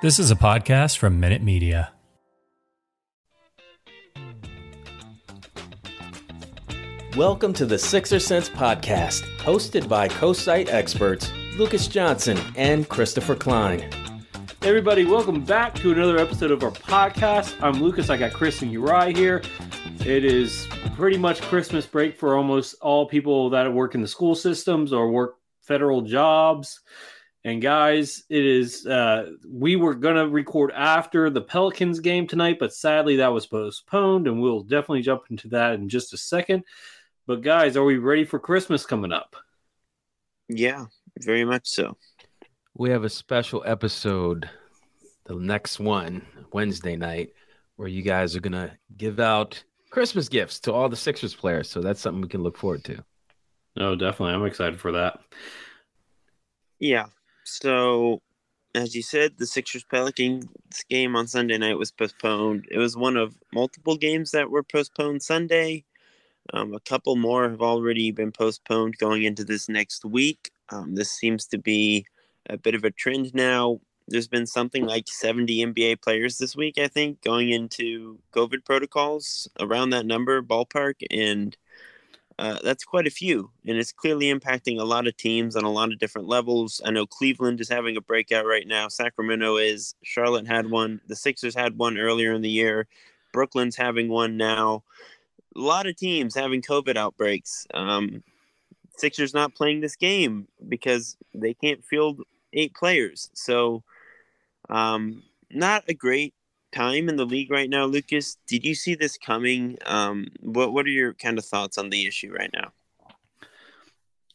This is a podcast from Minute Media. Welcome to the Sixer Sense podcast, hosted by co-site experts Lucas Johnson and Christopher Klein. Hey everybody, welcome back to another episode of our podcast. I'm Lucas. I got Chris and Uri here. It is pretty much Christmas break for almost all people that work in the school systems or work federal jobs. And guys, it is uh, we were gonna record after the Pelicans game tonight, but sadly that was postponed, and we'll definitely jump into that in just a second. But guys, are we ready for Christmas coming up? Yeah, very much so. We have a special episode, the next one, Wednesday night, where you guys are gonna give out Christmas gifts to all the Sixers players. So that's something we can look forward to. No, definitely. I'm excited for that. Yeah. So, as you said, the Sixers Pelicans game on Sunday night was postponed. It was one of multiple games that were postponed Sunday. Um, a couple more have already been postponed going into this next week. Um, this seems to be a bit of a trend now. There's been something like 70 NBA players this week, I think, going into COVID protocols around that number, ballpark. And uh, that's quite a few. And it's clearly impacting a lot of teams on a lot of different levels. I know Cleveland is having a breakout right now. Sacramento is. Charlotte had one. The Sixers had one earlier in the year. Brooklyn's having one now. A lot of teams having COVID outbreaks. Um, Sixers not playing this game because they can't field eight players. So, um, not a great time in the league right now, Lucas. Did you see this coming? Um, what What are your kind of thoughts on the issue right now?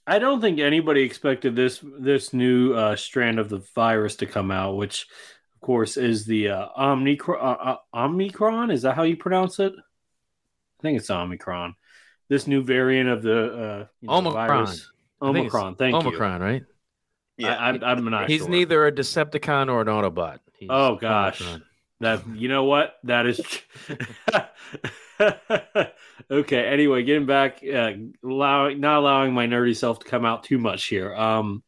I don't think anybody expected this this new uh, strand of the virus to come out, which, of course, is the uh, Omicron. Uh, uh, Omicron is that how you pronounce it? I think it's Omicron. This new variant of the uh, you know, Omicron. virus. Omicron. Thank Omicron, you. Omicron, right? Yeah, I, I'm, I'm not. He's sure. neither a Decepticon or an Autobot. He's Oh gosh, Omicron. That you know what that is. okay. Anyway, getting back, uh, allowing not allowing my nerdy self to come out too much here. Um,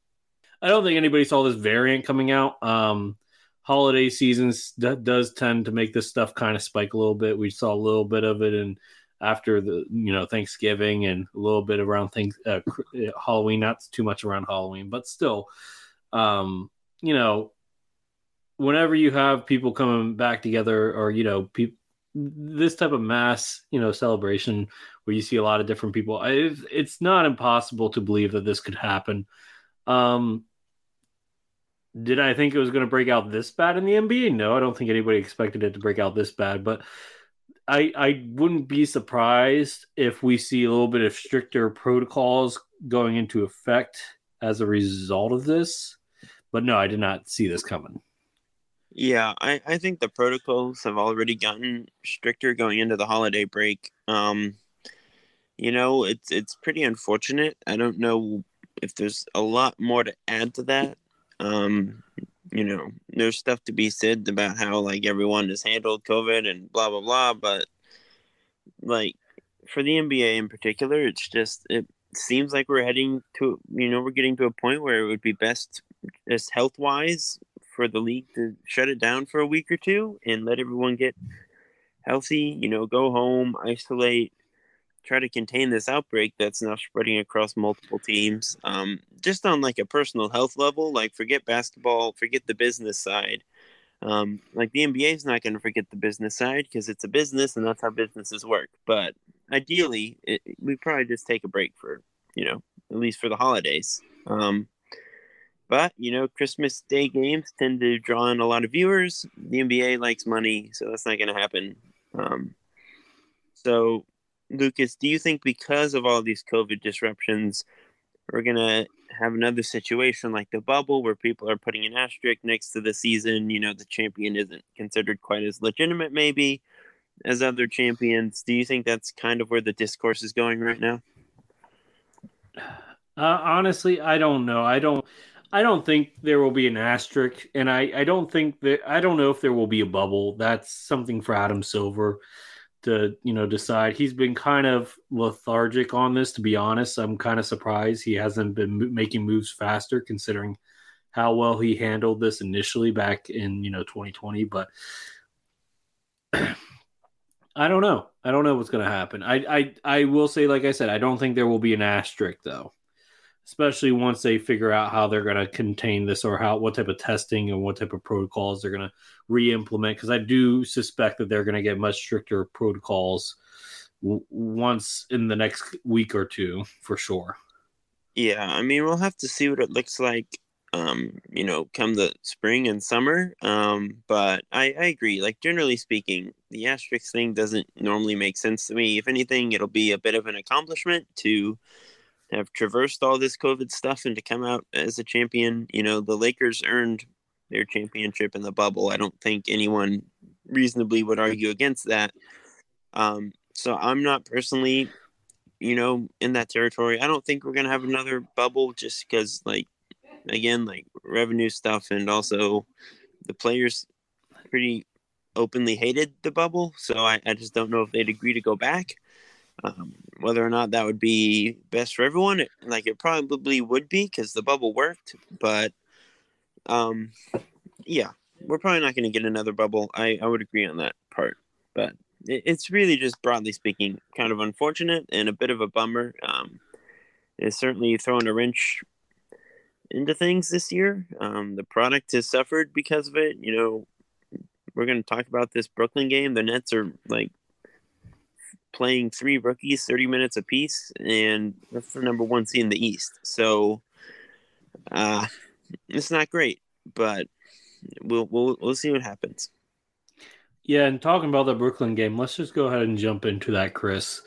I don't think anybody saw this variant coming out. Um, holiday seasons d- does tend to make this stuff kind of spike a little bit. We saw a little bit of it in after the you know Thanksgiving and a little bit around things uh, uh, Halloween. Not too much around Halloween, but still, um, you know, whenever you have people coming back together or you know this type of mass you know celebration where you see a lot of different people it's not impossible to believe that this could happen. Um did i think it was going to break out this bad in the nba no i don't think anybody expected it to break out this bad but i i wouldn't be surprised if we see a little bit of stricter protocols going into effect as a result of this but no i did not see this coming Yeah, I, I think the protocols have already gotten stricter going into the holiday break. Um, you know, it's it's pretty unfortunate. I don't know if there's a lot more to add to that. Um, you know, there's stuff to be said about how like everyone has handled COVID and blah blah blah, but like for the NBA in particular, it's just it seems like we're heading to you know we're getting to a point where it would be best just health wise for the league to shut it down for a week or two and let everyone get healthy, you know, go home, isolate, try to contain this outbreak that's now spreading across multiple teams. Um, just on like a personal health level, like forget basketball, forget the business side. Um, like the NBA is not going to forget the business side because it's a business and that's how businesses work. But ideally, we probably just take a break for you know at least for the holidays. Um, but you know, Christmas Day games tend to draw in a lot of viewers. The NBA likes money, so that's not going to happen. Um, so, Lucas, do you think because of all these COVID disruptions, we're going to have another situation like the bubble where people are putting an asterisk next to the season? You know, the champion isn't considered quite as legitimate, maybe, as other champions. Do you think that's kind of where the discourse is going right now? Uh, honestly, I don't know. I don't. I don't think there will be an asterisk, and I, I don't think that I don't know if there will be a bubble. That's something for Adam Silver to you know decide. He's been kind of lethargic on this, to be honest. I'm kind of surprised he hasn't been making moves faster, considering how well he handled this initially back in you know 2020. But I don't know. I don't know what's going to happen. I, I I will say, like I said, I don't think there will be an asterisk though especially once they figure out how they're going to contain this or how what type of testing and what type of protocols they're going to re-implement because i do suspect that they're going to get much stricter protocols w- once in the next week or two for sure. Yeah i mean we'll have to see what it looks like um you know come the spring and summer um but i i agree. Like generally speaking the asterisk thing doesn't normally make sense to me. If anything it'll be a bit of an accomplishment to have traversed all this COVID stuff and to come out as a champion. You know, the Lakers earned their championship in the bubble. I don't think anyone reasonably would argue against that. Um, so I'm not personally, you know, in that territory. I don't think we're gonna have another bubble just because, like, again, like revenue stuff, and also the players pretty openly hated the bubble. So I, I just don't know if they'd agree to go back. Um, whether or not that would be best for everyone, it, like it probably would be because the bubble worked. But um, yeah, we're probably not going to get another bubble. I, I would agree on that part. But it, it's really just broadly speaking kind of unfortunate and a bit of a bummer. Um, it's certainly throwing a wrench into things this year. Um, the product has suffered because of it. You know, we're going to talk about this Brooklyn game. The Nets are like playing three rookies 30 minutes apiece, and that's the number one seed in the East. So uh, it's not great, but we'll, we'll, we'll see what happens. Yeah, and talking about the Brooklyn game, let's just go ahead and jump into that, Chris,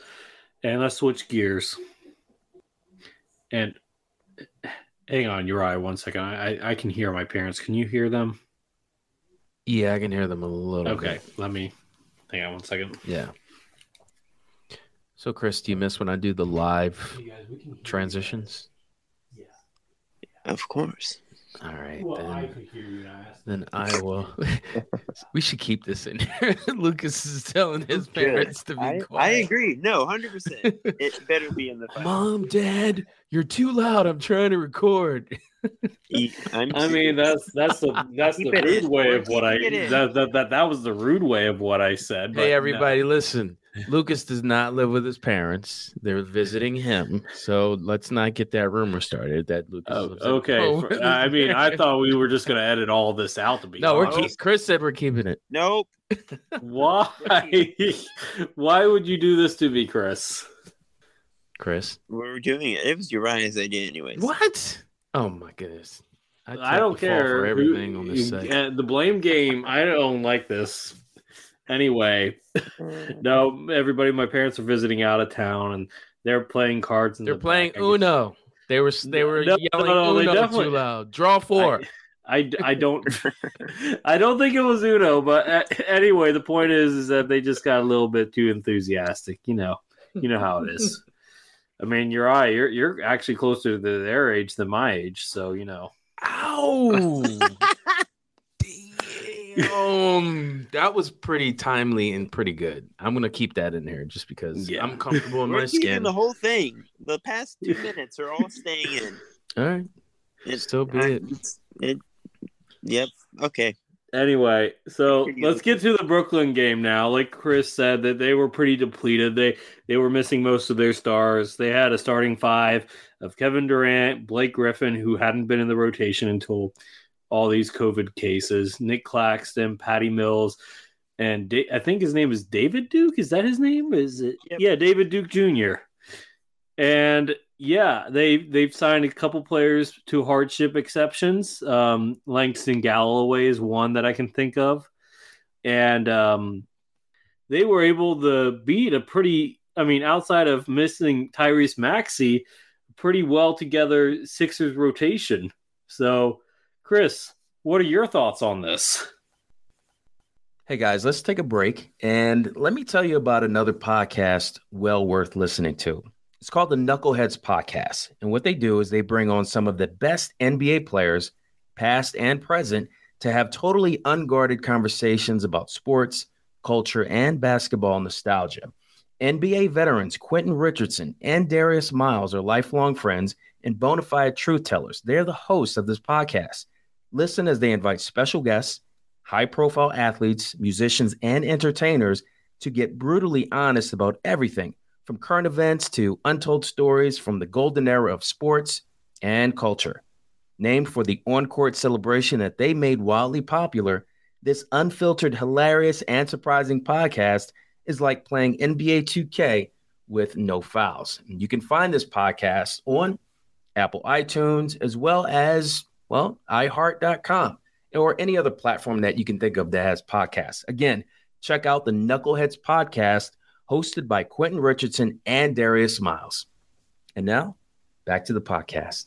and let's switch gears. And hang on, Uriah, one second. I, I can hear my parents. Can you hear them? Yeah, I can hear them a little. Okay, bit. let me hang on one second. Yeah. So, Chris, do you miss when I do the live transitions? Yeah. Of course. All right. Well, then, I could hear you. I then I will. we should keep this in here. Lucas is telling his parents to be I, quiet. I agree. No, 100%. it better be in the file. Mom, Dad, you're too loud. I'm trying to record. I'm mean, that's that's the that's the rude in. way of what I keeping it in. that, that that that was the rude way of what I said. but Hey, no. everybody, listen. Lucas does not live with his parents. They're visiting him. So let's not get that rumor started that Lucas Oh, lives at okay. home For- I mean, I thought we were just going to edit all this out. To be No, we're keep, Chris said we're keeping it. Nope. Why? Why would you do this to me, Chris? Chris. We were doing it. It was Uriah's idea, anyways. What? Oh my goodness. I, take don't care for everything on this you- site. the blame game. I don't like this. Anyway, no, everybody. My parents are visiting out of town, and they're playing cards. In They're the playing back. Uno. They were they were No, yelling no, they Uno definitely- too loud. Draw four. I, I don't I don't think it was Uno, but uh, anyway, the point is is that they just got a little bit too enthusiastic. You know, you know how it is. I mean, you're right. You're you're actually closer to their age than my age, so you know. Ow! Damn, that was pretty timely and pretty good. I'm gonna keep that in here just because Yeah. I'm comfortable in We're my keeping skin. the whole thing. The past two minutes are all staying in. All right, It, Still be I- it. it's- it. Yep. Okay. Anyway, so let's get to the Brooklyn game now. Like Chris said, that they were pretty depleted. They they were missing most of their stars. They had a starting five of Kevin Durant, Blake Griffin, who hadn't been in the rotation until all these COVID cases. Nick Claxton, Patty Mills, and da- I think his name is David Duke. Is that his name? Is it? Yep. Yeah, David Duke Jr. And yeah, they they've signed a couple players to hardship exceptions. Um, Langston Galloway is one that I can think of, and um, they were able to beat a pretty. I mean, outside of missing Tyrese Maxey, pretty well together Sixers rotation. So, Chris, what are your thoughts on this? Hey guys, let's take a break and let me tell you about another podcast well worth listening to. It's called the Knuckleheads Podcast. And what they do is they bring on some of the best NBA players, past and present, to have totally unguarded conversations about sports, culture, and basketball nostalgia. NBA veterans Quentin Richardson and Darius Miles are lifelong friends and bona fide truth tellers. They're the hosts of this podcast. Listen as they invite special guests, high profile athletes, musicians, and entertainers to get brutally honest about everything from current events to untold stories from the golden era of sports and culture. Named for the on court celebration that they made wildly popular, this unfiltered, hilarious, and surprising podcast is like playing NBA 2K with no fouls. You can find this podcast on Apple iTunes as well as, well, iHeart.com or any other platform that you can think of that has podcasts. Again, check out the Knuckleheads podcast hosted by Quentin Richardson and Darius Miles. And now, back to the podcast.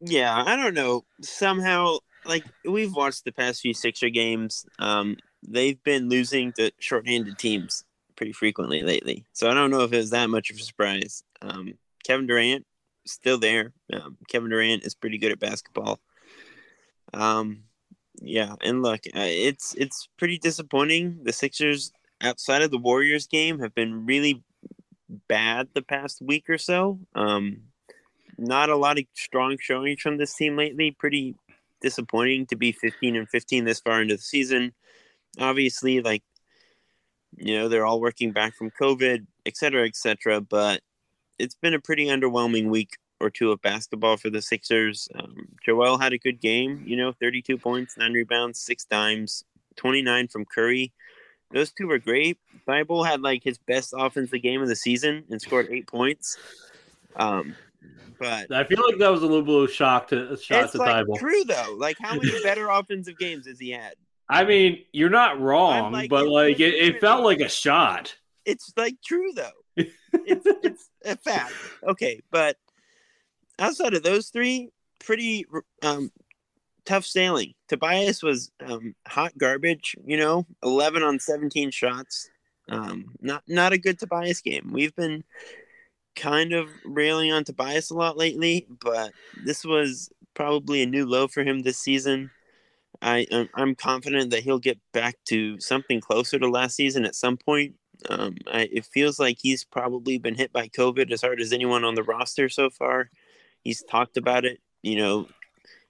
Yeah, I don't know. Somehow, like we've watched the past few Sixer games, um, they've been losing to shorthanded teams pretty frequently lately. So I don't know if it was that much of a surprise. Um, Kevin Durant still there. Um, Kevin Durant is pretty good at basketball. Um, yeah, and look, uh, it's it's pretty disappointing. The Sixers, outside of the Warriors game, have been really bad the past week or so. Um, not a lot of strong showings from this team lately. Pretty disappointing to be 15 and 15 this far into the season. Obviously, like you know, they're all working back from COVID, et cetera, et cetera. But it's been a pretty underwhelming week or two of basketball for the Sixers. Um, Joel had a good game, you know, 32 points, nine rebounds, six dimes, 29 from Curry. Those two were great. Thybulle had like his best offensive game of the season and scored eight points. Um, but I feel like that was a little bit of a shock to shot it's to like Thybulle. true though. Like how many better offensive games has he had? I mean, you're not wrong, like, but it's like it, it felt like a shot. It's like true though. It's it's a fact. Okay, but outside of those three, pretty um, tough sailing. Tobias was um, hot garbage. You know, eleven on seventeen shots. Um, not not a good Tobias game. We've been kind of railing on Tobias a lot lately, but this was probably a new low for him this season. I I'm- I'm confident that he'll get back to something closer to last season at some point. Um, I, it feels like he's probably been hit by COVID as hard as anyone on the roster so far. He's talked about it, you know,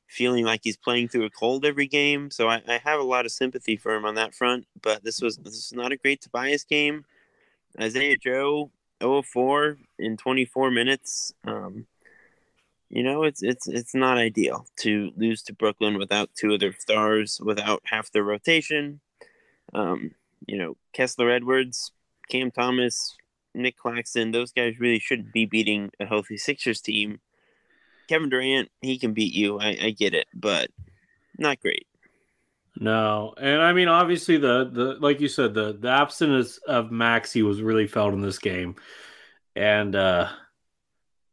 feeling like he's playing through a cold every game. So I, I have a lot of sympathy for him on that front. But this was this is not a great Tobias game. Isaiah Joe 0-4 in 24 minutes. Um, you know, it's it's it's not ideal to lose to Brooklyn without two of their stars, without half their rotation. Um, you know, Kessler Edwards, Cam Thomas, Nick Claxton, those guys really shouldn't be beating a healthy Sixers team. Kevin Durant, he can beat you. I, I get it, but not great. No, and I mean, obviously, the the like you said, the the absence of Maxey was really felt in this game, and uh,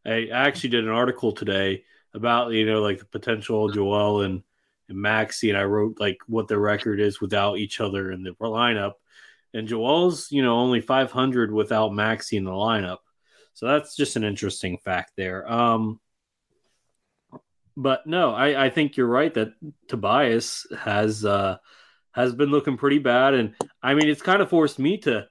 I actually did an article today about you know like the potential Joel and, and Maxey, and I wrote like what the record is without each other in the lineup, and Joel's you know only 500 without Maxey in the lineup, so that's just an interesting fact there. Um, but no, I, I think you're right that Tobias has uh, has been looking pretty bad, and I mean it's kind of forced me to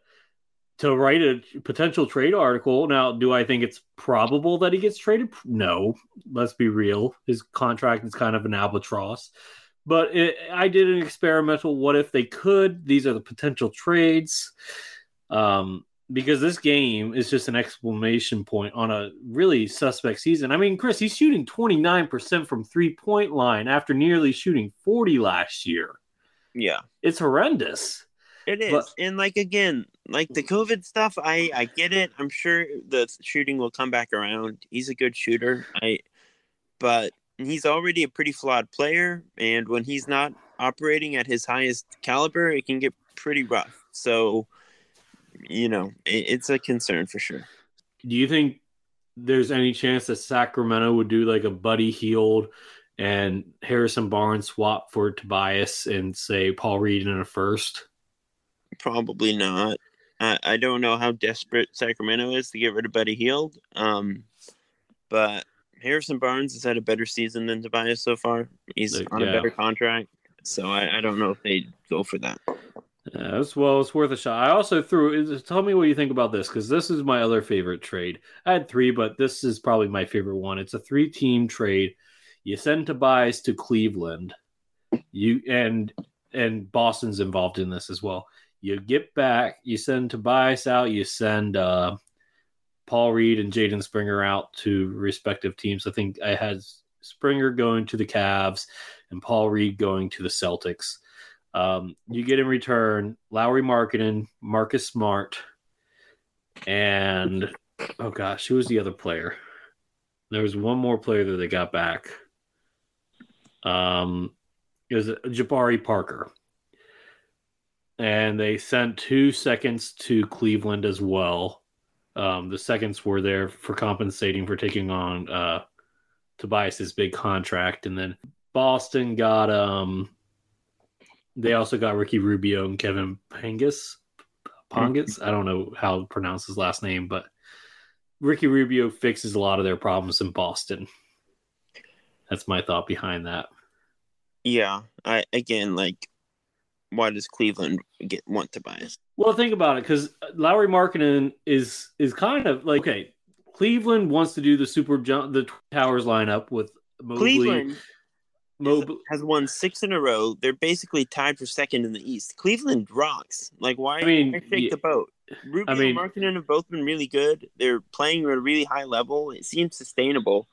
to write a potential trade article. Now, do I think it's probable that he gets traded? No, let's be real. His contract is kind of an albatross. But it, I did an experimental. What if they could? These are the potential trades. Um, because this game is just an exclamation point on a really suspect season. I mean, Chris, he's shooting 29% from three point line after nearly shooting 40 last year. Yeah. It's horrendous. It is. But- and like again, like the COVID stuff, I I get it. I'm sure the shooting will come back around. He's a good shooter. I but he's already a pretty flawed player and when he's not operating at his highest caliber, it can get pretty rough. So, you know, it, it's a concern for sure. Do you think there's any chance that Sacramento would do like a Buddy Hield and Harrison Barnes swap for Tobias and say Paul Reed in a first? Probably not. I, I don't know how desperate Sacramento is to get rid of Buddy Hield. Um, but Harrison Barnes has had a better season than Tobias so far. He's on yeah. a better contract. So I, I don't know if they go for that. Yeah, as well, it's worth a shot. I also threw. Tell me what you think about this because this is my other favorite trade. I had three, but this is probably my favorite one. It's a three-team trade. You send Tobias to Cleveland. You and and Boston's involved in this as well. You get back. You send Tobias out. You send uh, Paul Reed and Jaden Springer out to respective teams. I think I had Springer going to the Cavs and Paul Reed going to the Celtics. Um, you get in return Lauri Markkanen, Marcus Smart, and oh gosh, who was the other player? There was one more player that they got back. Um, it was Jabari Parker, and they sent two seconds to Cleveland as well. Um, the seconds were there for compensating for taking on uh, Tobias's big contract, and then Boston got um they also got Ricky Rubio and Kevin Pangos. Pongus? I don't know how to pronounce his last name, but Ricky Rubio fixes a lot of their problems in Boston. That's my thought behind that. Yeah. I again like why does Cleveland get want Tobias? Well, think about it because Lauri Markkanen is is kind of like okay. Cleveland wants to do the super jump, the towers lineup with Mobley, Cleveland Mobley. has won six in a row. They're basically tied for second in the East. Cleveland rocks. Like why, I mean, shake yeah. the boat? Rubio I mean- and Markkinen have both been really good. They're playing at a really high level. It seems sustainable.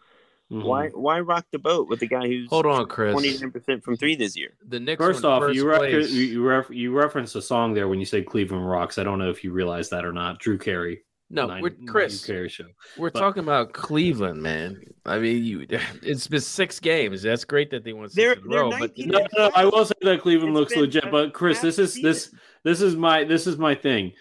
Mhm. Why why rock the boat with the guy who's Hold on, Chris. twenty nine percent from three this year? The Knicks First were in off, you first refer- place. you you, ref- you referenced a song there when you said Cleveland rocks. I don't know if you realize that or not. Drew Carey. no, Nine- we're, Chris. Drew Carey show. We're But- talking about Cleveland, man. I mean, you. It's been six games. That's great that they won 6 They're- in a row, but No, no, no, I will say that Cleveland It's looks been legit, but Chris, this half is this this is my this is my thing.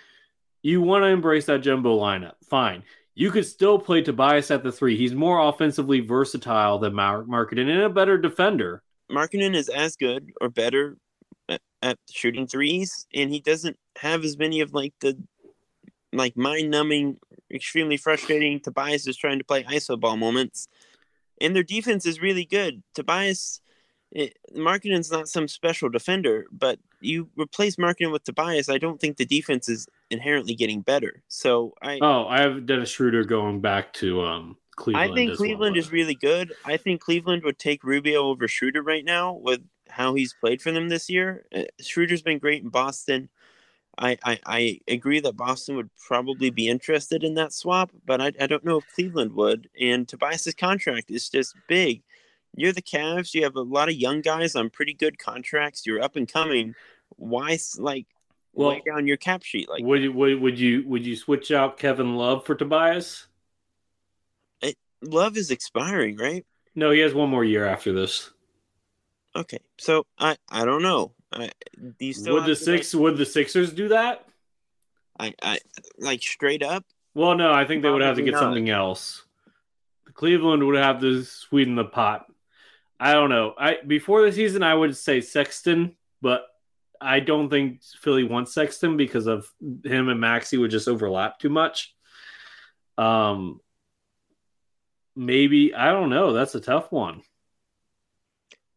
You want to embrace that jumbo lineup, fine. You could still play Tobias at the three. He's more offensively versatile than Mar- Markkanen and a better defender. Markkanen is as good or better at, shooting threes, and he doesn't have as many of like the like mind numbing, extremely frustrating. Tobias is trying to play iso ball moments, and their defense is really good. Tobias, it, Markkanen's not some special defender, but you replace Markkanen with Tobias, I don't think the defense is inherently getting better. So I. Oh, I have Dennis Schroeder going back to um Cleveland. I think well, Cleveland but- is really good. I think Cleveland would take Rubio over Schroeder right now with how he's played for them this year. Uh, Schroeder's been great in Boston. I, I, I agree that Boston would probably be interested in that swap, but I, I don't know if Cleveland would. And Tobias's contract is just big. You're the Cavs. You have a lot of young guys on pretty good contracts. You're up and coming. Why like Well, lay down your cap sheet like would you would, would you would you switch out Kevin Love for Tobias? Love is expiring, right? No, he has one more year after this. Okay, so I I don't know. I, do would the six would the Sixers do that? I, I like straight up. Well, no, I think they would have to get not. something else. Cleveland would have to sweeten the pot. I don't know. I before the season, I would say Sexton, but I don't think Philly wants Sexton because of him and Maxey would just overlap too much. Um, maybe I don't know. That's a tough one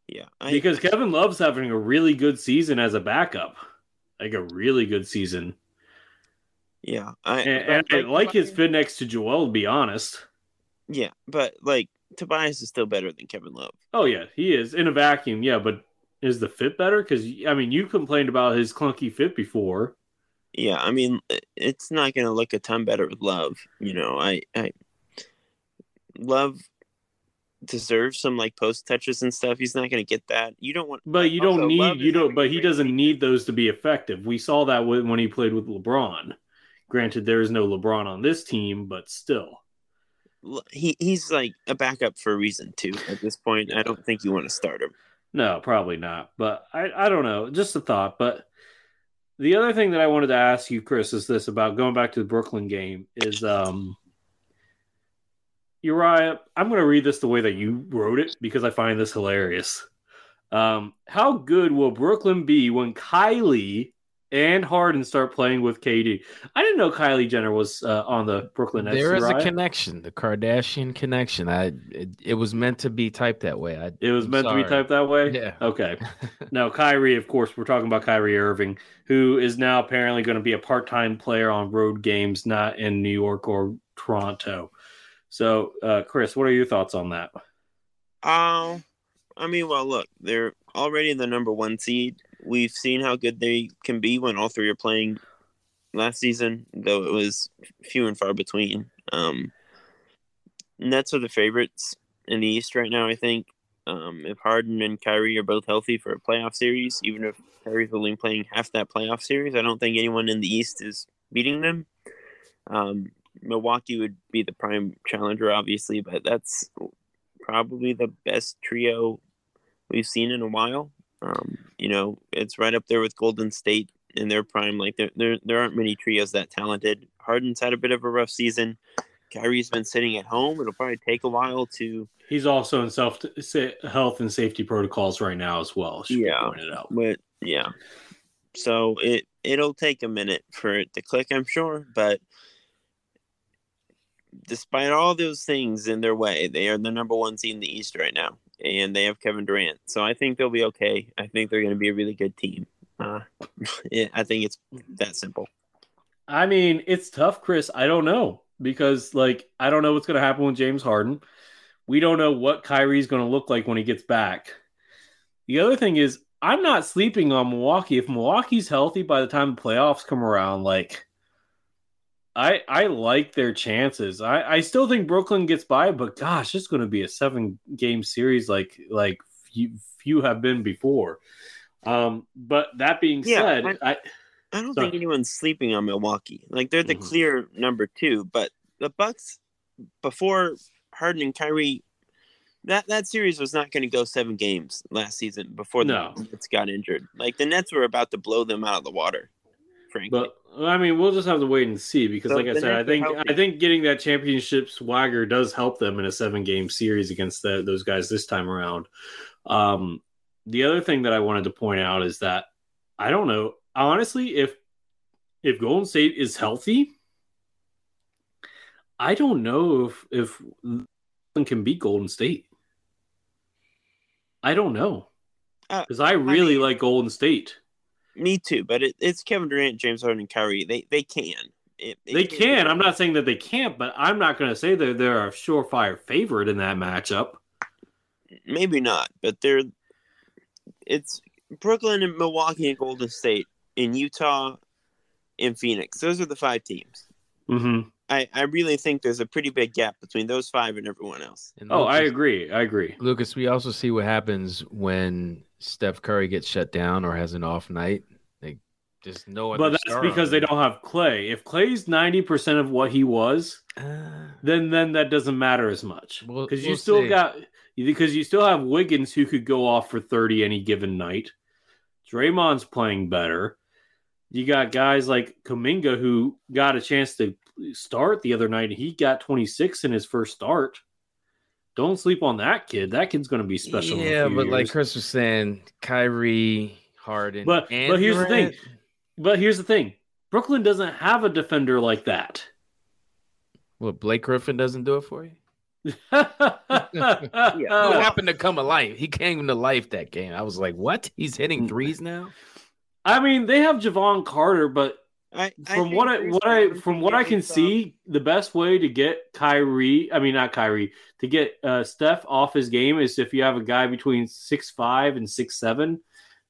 Yeah, I, because Kevin Love's having a really good season as a backup, like a really good season, yeah, I and, and but, I like his fit next to Joel. To be honest. Yeah, but like Tobias is still better than Kevin Love. Oh yeah, he is in a vacuum. Yeah, but is the fit better? Because I mean, you complained about his clunky fit before. Yeah, I mean, it's not going to look a ton better with Love. You know, I, I Love deserves some like post touches and stuff. He's not going to get that. You don't want, but you don't need Love you don't. But he doesn't season. need those to be effective. We saw that when when he played with LeBron. Granted, there is no LeBron on this team, but still. He he's like a backup for a reason too. At this point, I don't think you want to start him. No, probably not. But I, I don't know. Just a thought. But the other thing that I wanted to ask you, Chris, is this about going back to the Brooklyn game is um Uriah, I'm gonna read this the way that you wrote it because I find this hilarious. Um, how good will Brooklyn be when Kylie and Harden start playing with KD? I didn't know Kylie Jenner was uh, on the Brooklyn Nets. There is a connection, the Kardashian connection. I it, it was meant to be typed that way. I, It was I'm meant to be typed that way. Yeah. Okay. Now, Kyrie, of course, we're talking about Kyrie Irving, who is now apparently going to be a part time player on road games, not in New York or Toronto. So, uh, Chris, what are your thoughts on that? Uh, I mean, well, look, they're already the number one seed. We've seen how good they can be when all three are playing last season, though it was few and far between. Um, Nets are the favorites in the East right now, I think. Um, if Harden and Kyrie are both healthy for a playoff series, even if Kyrie's only playing half that playoff series, I don't think anyone in the East is beating them. Um, Milwaukee would be the prime challenger, obviously, but that's probably the best trio we've seen in a while. Um, you know, it's right up there with Golden State in their prime. Like there, there, there aren't many trios that talented. Harden's had a bit of a rough season. Kyrie's been sitting at home. It'll probably take a while to, He's also in self health and safety protocols right now as well. Yeah. be pointed out. but yeah. So it it'll take a minute for it to click, I'm sure. But despite all those things in their way, they are the number one seed in the East right now, and they have Kevin Durant. So I think they'll be okay. I think they're going to be a really good team. Uh, yeah, I think it's that simple. I mean, it's tough, Chris. I don't know because, like, I don't know what's going to happen with James Harden. We don't know what Kyrie's going to look like when he gets back. The other thing is, I'm not sleeping on Milwaukee. If Milwaukee's healthy by the time the playoffs come around, like, I I like their chances. I I still think Brooklyn gets by, but gosh, it's going to be a seven game series, like like few, few have been before. Um, but that being Yeah, said, I- I I don't Sorry. think anyone's sleeping on Milwaukee. Like they're the Mhm. clear number two, but the Bucks before Harden and Kyrie, that that series was not going to go seven games last season before the No. Nets got injured. Like the Nets were about to blow them out of the water. Frankly, But I mean, we'll just have to wait and see because, So like I said, I think. I think getting that championship swagger does help them in a seven game series against the, those guys this time around. Um, the other thing that I wanted to point out is that I don't know honestly if if Golden State is healthy, I don't know if if can beat Golden State. I don't know Uh, because I really mean- like Golden State. Me too. But it, it's Kevin Durant, James Harden, and Kyrie. They they can. It, it They can. I'm not saying that they can't, but I'm not going to say that they're a surefire favorite in that matchup. maybe not, but they're it's Brooklyn and Milwaukee and Golden State in Utah and Phoenix. Those are the five teams. Mm-hmm. I, I really think there's a pretty big gap between those five and everyone else. And Oh, I agree. I agree. Lucas, we also see what happens when Steph Curry gets shut down or has an off night. They just no. But that's star because they don't have Klay. If Klay's 90% of what he was, Uh, then then that doesn't matter as much. We'll- Because you we'll still see. got because you still have Wiggins who could go off for 30 any given night. Draymond's playing better. You got guys like Kuminga who got a chance to start the other night. He got 26 in his first start. Don't sleep on that kid. That kid's going to be special. in a Yeah, few but like. Chris was saying, Kyrie, Harden, But- and but here's the thing. But here's the thing Brooklyn doesn't have a defender like that. Well, Blake Griffin doesn't do it for you? yeah. what happened to come alive? He came to life that game. I was like, what? He's hitting threes now? I mean, they have Jevon Carter, but I, from what I what I from what I can um, see, the best way to get Kyrie, I mean not Kyrie, to get uh, Steph off his game is if you have a guy between six five and six seven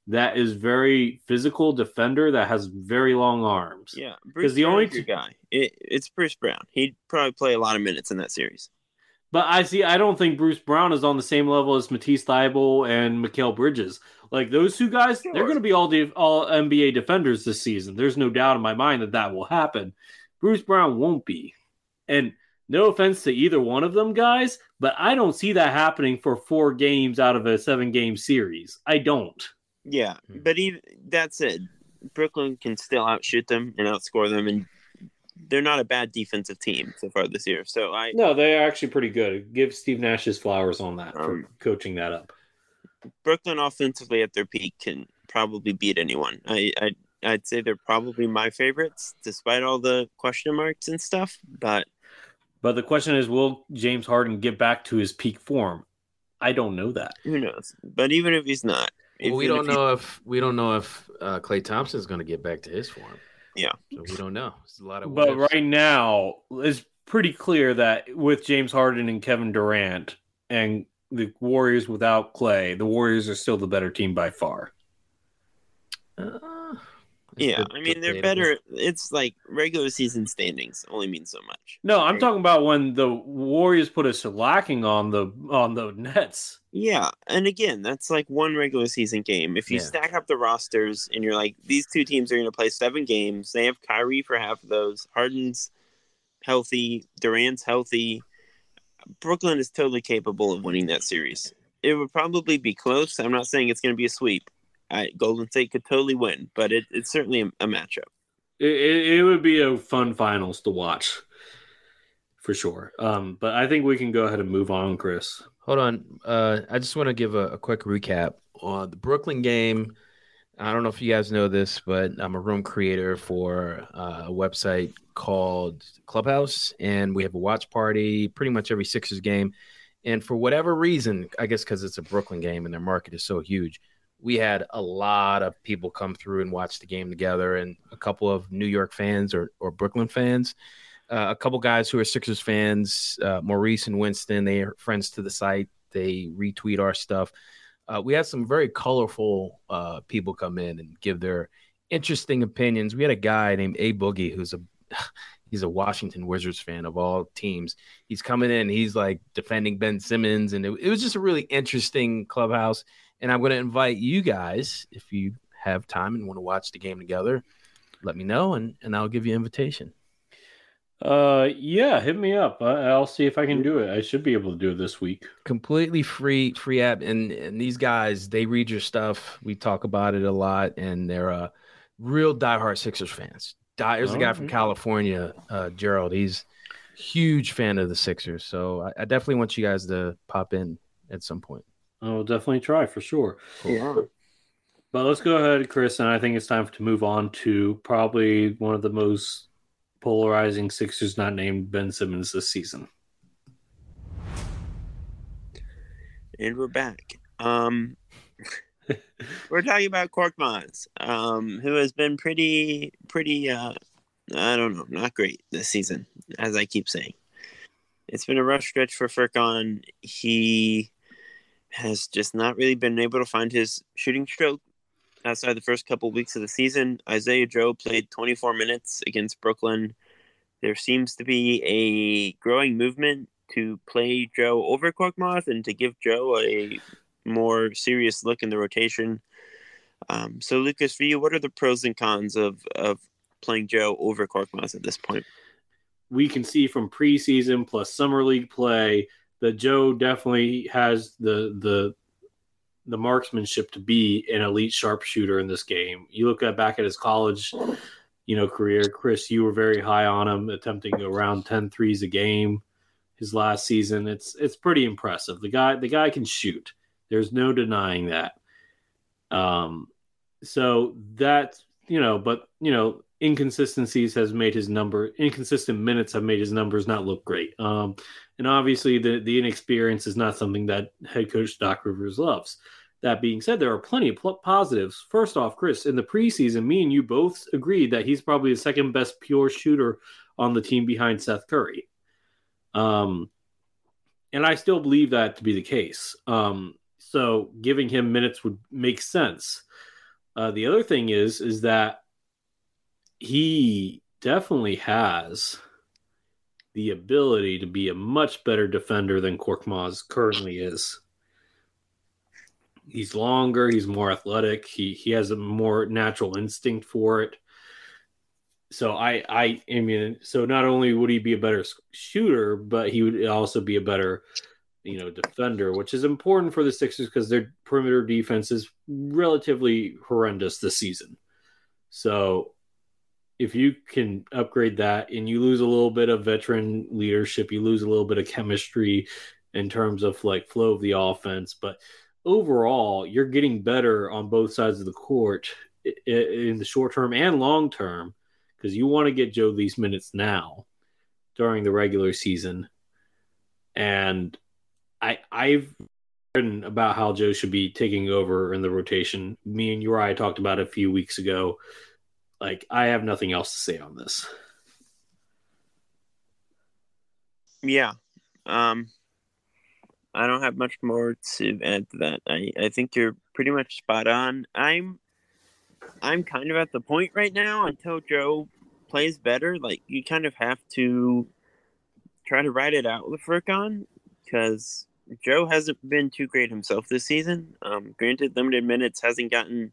that is very physical defender that has very long arms. Yeah, 'Cause Bruce the only Brown's two- guy. It, it's Bruce Brown. He'd probably play a lot of minutes in that series. But I see. I don't think Bruce Brown is on the same level as Matisse Thybulle and Mikal Bridges. Like those two guys, they're going to be all de- all NBA defenders this season. There's no doubt in my mind that that will happen. Bruce Brown won't be. And no offense to either one of them guys, but I don't see that happening for four games out of a seven game series. I don't. Yeah, Hmm. but even that said, Brooklyn can still outshoot them and outscore them, and they're not a bad defensive team so far this year. So I No, they're actually pretty good. Give Steve Nash his flowers on that for Um, coaching that up. Brooklyn offensively at their peak can probably beat anyone. I, I I'd say they're probably my favorites, despite all the question marks and stuff. But But the question is, will James Harden get back to his peak form? I don't know that. who knows? But even if he's not, Well, we don't if he- know if we don't know if uh, Klay Thompson is going to get back to his form. Yeah. so we don't know. It's a lot of. But what-ifs. right now, it's pretty clear that with James Harden and Kevin Durant and the Warriors without Klay, the Warriors are still the better team by far. Uh, Yeah, I mean they're better. It's like regular season standings only mean so much. No, I'm Right. talking about when the Warriors put us lacking on the on the Nets. Yeah, and again, that's like one regular season game. If you Yeah. stack up the rosters and you're like, these two teams are going to play seven games. They have Kyrie for half of those. Harden's healthy. Durant's healthy. Brooklyn is totally capable of winning that series. It would probably be close. I'm not saying it's going to be a sweep. I, Golden State could totally win, but it, it's certainly a, a matchup. It, it, it would be a fun finals to watch for sure. Um, but I think we can go ahead and move on, Chris. Hold on. Uh, I just want to give a, a quick recap on the Brooklyn game. I don't know if you guys know this, but I'm a room creator for uh, a website called Clubhouse, and we have a watch party pretty much every Sixers game. And for whatever reason, I guess because it's a Brooklyn game and their market is so huge, we had a lot of people come through and watch the game together, and a couple of New York fans or, or Brooklyn fans. Uh, a couple guys who are Sixers fans, uh, Maurice and Winston, they are friends to the site. They retweet our stuff. Uh, we had some very colorful uh, people come in and give their interesting opinions. We had a guy named A Boogie who's a he's a Washington Wizards fan of all teams. He's coming in, he's like defending Ben Simmons, and it, it was just a really interesting clubhouse. And I'm going to invite you guys if you have time and want to watch the game together. Let me know, and and I'll give you an invitation. Uh, yeah, hit me up. I, I'll see if I can do it. I should be able to do it this week. completely free free app and and these guys they read your stuff we talk about it a lot and they're uh real diehard sixers fans Die, there's a guy from Oh, yeah. california uh gerald he's huge fan of the sixers so I, I definitely want you guys to pop in at some point I will definitely try for sure. Yeah. But let's go ahead, Chris, and I think it's time to move on to probably one of the most polarizing Sixers not named Ben Simmons this season. And we're back. Um, we're talking about Korkmaz, um, who has been pretty, pretty, uh, I don't know, not great this season, as I keep saying. It's been a rough stretch for Furkan. He has just not really been able to find his shooting stroke outside the first couple weeks of the season. Isaiah Joe played 24 minutes against Brooklyn. There seems to be a growing movement to play Joe over Korkmaz and to give Joe a more serious look in the rotation. Um, so, Lucas, for you, what are the pros and cons of, of playing Joe over Korkmaz at this point? we can see from preseason plus summer league play that Joe definitely has the the the marksmanship to be an elite sharpshooter in this game. You look at back at his college, you know, career, Chris, you were very high on him, attempting around 10 threes a game his last season. It's it's pretty impressive. The guy the guy can shoot. There's no denying that. Um so that you know, but you know, inconsistencies has made his number inconsistent minutes have made his numbers not look great. Um, and obviously the the inexperience is not something that head coach Doc Rivers loves. That being said, there are plenty of pl- positives. First off, Chris, in the preseason, me and you both agreed that he's probably the second best pure shooter on the team behind Seth Curry. Um, and I still believe that to be the case. Um, so giving him minutes would make sense. Uh, the other thing is, is that he definitely has the ability to be a much better defender than Korkmaz currently is. He's longer, he's more athletic, he he has a more natural instinct for it. So I I I mean so not only would he be a better shooter, but he would also be a better you know defender, which is important for the Sixers because their perimeter defense is relatively horrendous this season. So if you can upgrade that and you lose a little bit of veteran leadership, you lose a little bit of chemistry in terms of like flow of the offense, but overall, you're getting better on both sides of the court in the short term and long term because you want to get Joe these minutes now during the regular season. And I I've written about how Joe should be taking over in the rotation. Me and Uriah talked about it a few weeks ago. Like I have nothing else to say on this. Yeah. Um I don't have much more to add to that. I, I think you're pretty much spot on. I'm I'm kind of at the point right now until Joe plays better. Like you kind of have to try to ride it out with Furkan because Joe hasn't been too great himself this season. Um, granted, limited minutes hasn't gotten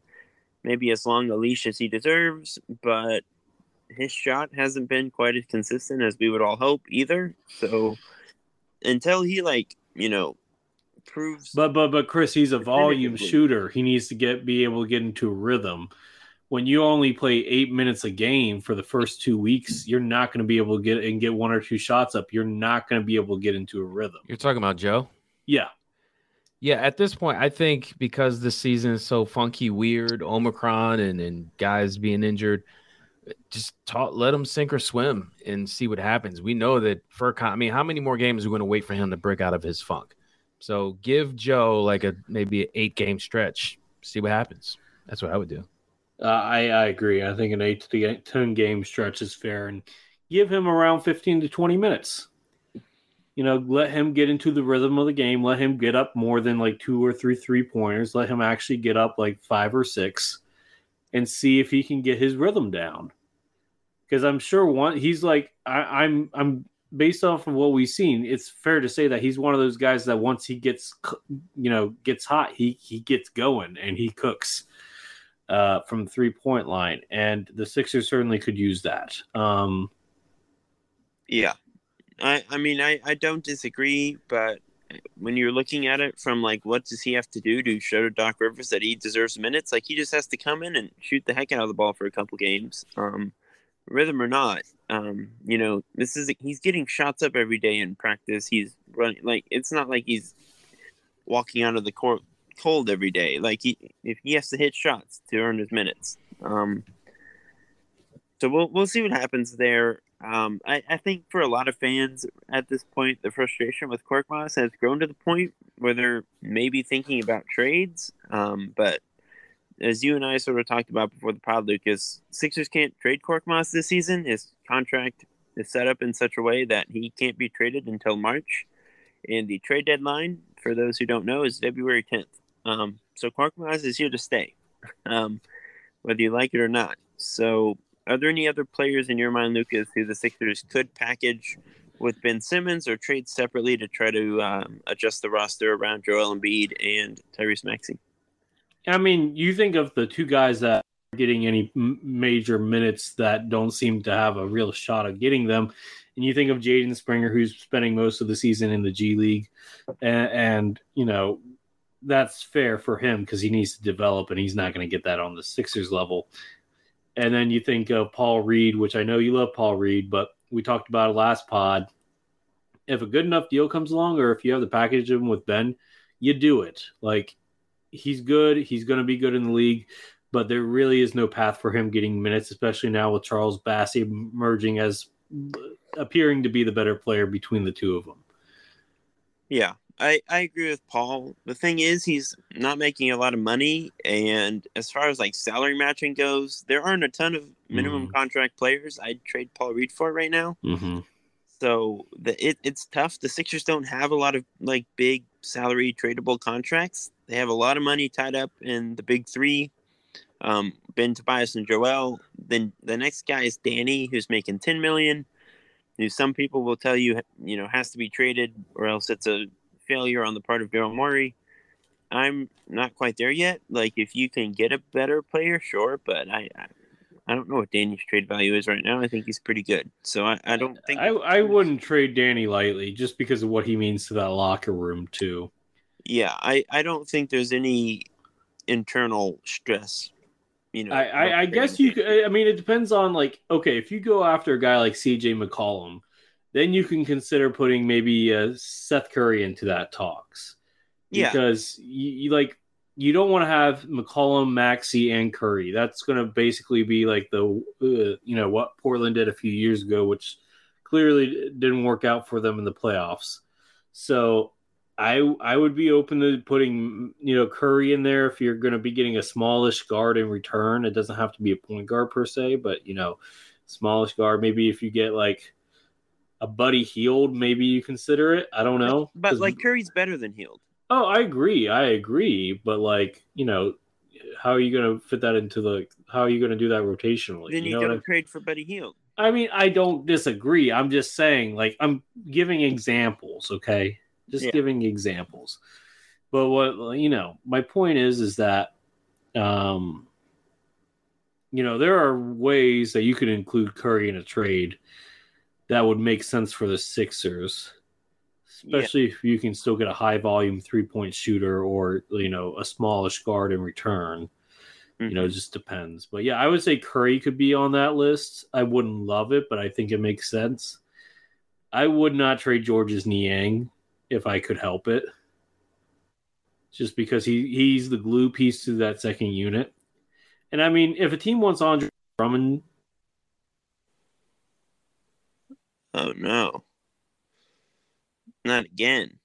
maybe as long a leash as he deserves, but his shot hasn't been quite as consistent as we would all hope either. So until he like, you know, proves But but but Chris, he's a volume shooter. He needs to get be able to get into a rhythm. When you only play eight minutes a game for the first two weeks, you're not going to be able to get and get one or two shots up. You're not going to be able to get into a rhythm. You're talking about Joe? Yeah. Yeah, at this point, I think because the season is so funky, weird, Omicron, and and guys being injured, just talk, let him sink or swim and see what happens. We know that Furkan. I mean, how many more games are we going to wait for him to break out of his funk? So give Joe like a maybe an eight game stretch, see what happens. That's what I would do. Uh, I I agree. I think an eight to ten game stretch is fair, and give him around fifteen to twenty minutes you know, let him get into the rhythm of the game. Let him get up more than like two or three three pointers. Let him actually get up like five or six and see if he can get his rhythm down. Because I'm sure one, he's like, I, I'm, I'm based off of what we've seen. It's fair to say that he's one of those guys that once he gets, you know, gets hot, he he gets going and he cooks uh, from three point line. And the Sixers certainly could use that. Um, yeah, I, I mean, I, I don't disagree, but when you're looking at it from like, what does he have to do to show to Doc Rivers that he deserves minutes? Like, he just has to come in and shoot the heck out of the ball for a couple games, um, rhythm or not. Um, you know, this is he's getting shots up every day in practice. He's running like it's not like he's walking out of the court cold every day. Like he, if he has to hit shots to earn his minutes. Um, so we'll we'll see what happens there. Um, I, I, think for a lot of fans at this point, the frustration with Korkmaz has grown to the point where they're maybe thinking about trades. Um, but as you and I sort of talked about before the pod, Lucas, Sixers can't trade Korkmaz this season. His contract is set up in such a way that he can't be traded until March. And the trade deadline, for those who don't know, is February 10th. Um, so Korkmaz is here to stay, um, whether you like it or not. So are there any other players in your mind, Lucas, who the Sixers could package with Ben Simmons or trade separately to try to um, adjust the roster around Joel Embiid and Tyrese Maxey? I mean, you think of the two guys that are getting any major minutes that don't seem to have a real shot of getting them. And you think of Jaden Springer, who's spending most of the season in the G League. And, and you know, that's fair for him because he needs to develop and he's not going to get that on the Sixers level. And then you think of Paul Reed, which I know you love Paul Reed, but we talked about it last pod. If a good enough deal comes along, or if you have the package of him with Ben, you do it. Like he's good, he's going to be good in the league, but there really is no path for him getting minutes, especially now with Charles Bassey emerging as appearing to be the better player between the two of them. Yeah, I, I agree with Paul. The thing is, he's not making a lot of money, and as far as like salary matching goes, there aren't a ton of minimum mm. contract players I'd trade Paul Reed for right now. Mm-hmm. So the it, it's tough. The Sixers don't have a lot of like big salary tradable contracts. They have a lot of money tied up in the big three. Um, Ben Tobias and Joel. Then the next guy is Danny, who's making ten million. Who some people will tell you, you know, has to be traded, or else it's a failure on the part of Daryl Morey. I'm not quite there yet. Like, if you can get a better player, sure, but I, I, I don't know what Danny's trade value is right now. I think he's pretty good, so I, I don't think I, I wouldn't trade Danny lightly just because of what he means to that locker room too. Yeah, I, I don't think there's any internal stress. You know, I, I, I guess you could. I mean, it depends on like okay, if you go after a guy like CJ McCollum, then you can consider putting maybe uh, Seth Curry into that talks. Yeah. Because you, you like you don't want to have McCollum, Maxey, and Curry. That's going to basically be like the uh, you know what Portland did a few years ago, which clearly didn't work out for them in the playoffs. So I I would be open to putting you know Curry in there if you're going to be getting a smallish guard in return. It doesn't have to be a point guard per se, but you know, smallish guard. Maybe if you get like a Buddy Hield, maybe you consider it. I don't know. But like Curry's better than Hield. oh, I agree, I agree. But like you know, how are you going to fit that into the? How are you going to do that rotationally? Then you, know what I- don't trade for Buddy Hield. I mean, I don't disagree. I'm just saying, like, I'm giving examples, okay? Just Yeah. giving examples. But what you know, my point is, is that, um, you know, there are ways that you could include Curry in a trade that would make sense for the Sixers, especially if you can still get a high volume three point shooter or you know a smallish guard in return. You mm-hmm. know, it just depends. But yeah, I would say Curry could be on that list. I wouldn't love it, but I think it makes sense. I would not trade Georges Niang if I could help it. Just because he he's the glue piece to that second unit. And I mean, if a team wants Andre Drummond, Oh no, not again.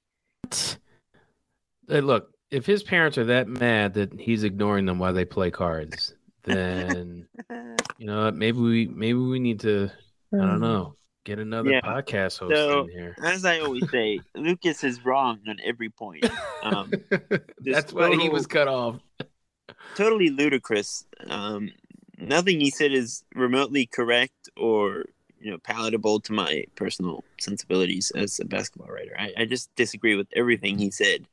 Hey, look, if his parents are that mad that he's ignoring them while they play cards, then you know maybe we maybe we need to I don't know get another Yeah. podcast host So- in here. As I always say, Lucas is wrong on every point. Um, That's why he was cut off. totally ludicrous. Um, nothing he said is remotely correct or you know palatable to my personal sensibilities as a basketball writer. I, I just disagree with everything he said.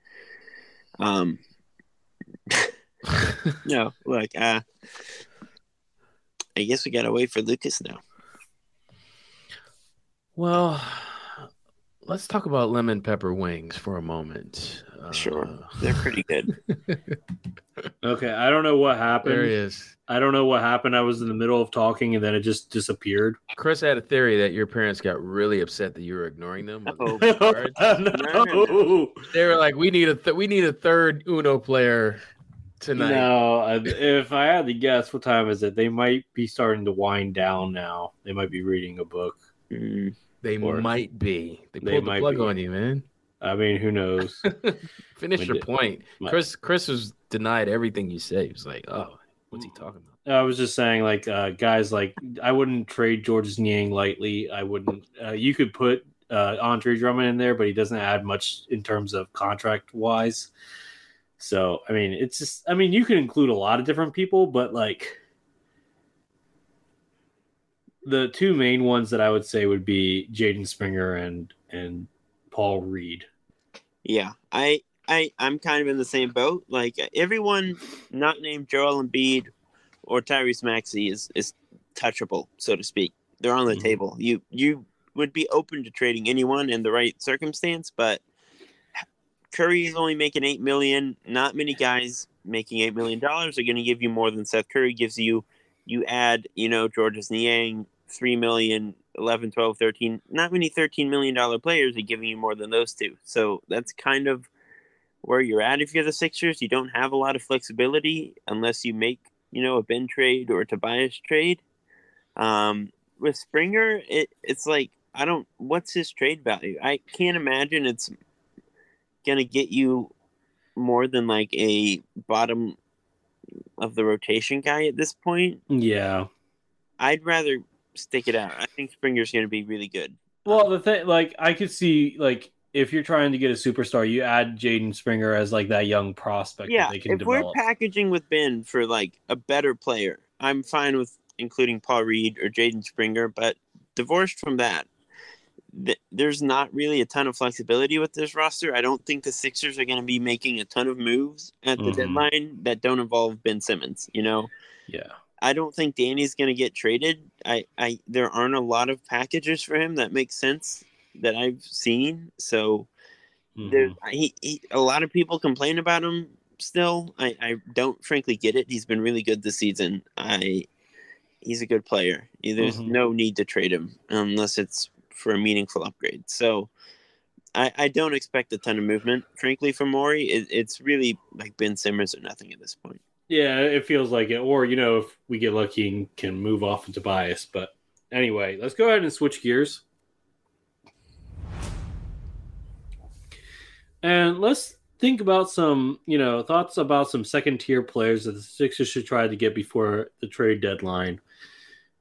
Um, no, look, uh, I guess we gotta wait for Lucas now. Well, let's talk about lemon pepper wings for a moment. Sure. Uh, They're pretty good. okay, I don't know what happened. there he happened. is. I don't know what happened. I was in the middle of talking and then it just disappeared. Chris had a theory that your parents got really upset that you were ignoring them. with Oh. the cards. No, no, no. They were like, "We need a th- we need a third Uno player tonight." No, if I had to guess, what time is it? They might be starting to wind down now. They might be reading a book. Mm, They Or- might be. They They pulled the plug be. on you, man. I mean, who knows? Finish When your did- point. My- Chris Chris was denied everything you said. He was like, "Oh, what's he talking about?" I was just saying, like, uh, guys, like, I wouldn't trade Georges Niang lightly. I wouldn't. Uh, you could put uh, Andre Drummond in there, but he doesn't add much in terms of contract wise. So, I mean, it's just, I mean, you can include a lot of different people, but like, the two main ones that I would say would be Jaden Springer and and Paul Reed. yeah, I, I, I'm kind of in the same boat. Like everyone not named Joel Embiid or Tyrese Maxey is is touchable, so to speak. They're on the Mhm. table. You you would be open to trading anyone in the right circumstance, but Curry is only making eight million. Not many guys making eight million dollars are going to give you more than Seth Curry gives you. You add, you know, Georges Niang, three million, 11, 12, 13. Not many thirteen million dollar players are giving you more than those two. So that's kind of where you're at. If you're the Sixers, you don't have a lot of flexibility unless you make, you know, a Ben trade or a Tobias trade. Um, with Springer, it, it's like I don't. What's his trade value? I can't imagine it's gonna get you more than like a bottom of the rotation guy at this point. Yeah. I'd rather stick it out. I think Springer's gonna be really good. Well, the thing, like, I could see, like, if you're trying to get a superstar, you add Jaden Springer as like that young prospect Yeah, that they can if develop. we're packaging with Ben for like a better player, I'm fine with including Paul Reed or Jaden Springer. But divorced from that, th- there's not really a ton of flexibility with this roster. I don't think the Sixers are going to be making a ton of moves at the Mhm. deadline that don't involve Ben Simmons. You know, yeah. I don't think Danny's going to get traded. I, I, there aren't a lot of packages for him that make sense that I've seen. So there, Mhm. he, he, a lot of people complain about him still. I, I don't frankly get it. He's been really good this season. I, he's a good player. There's Mhm. no need to trade him unless it's for a meaningful upgrade. So. I, I don't expect a ton of movement, frankly, from Morey. It, it's really like Ben Simmons or nothing at this point. Yeah, it feels like it. Or, you know, if we get lucky and can move off into bias. But anyway, let's go ahead and switch gears. And let's think about some, you know, thoughts about some second tier players that the Sixers should try to get before the trade deadline.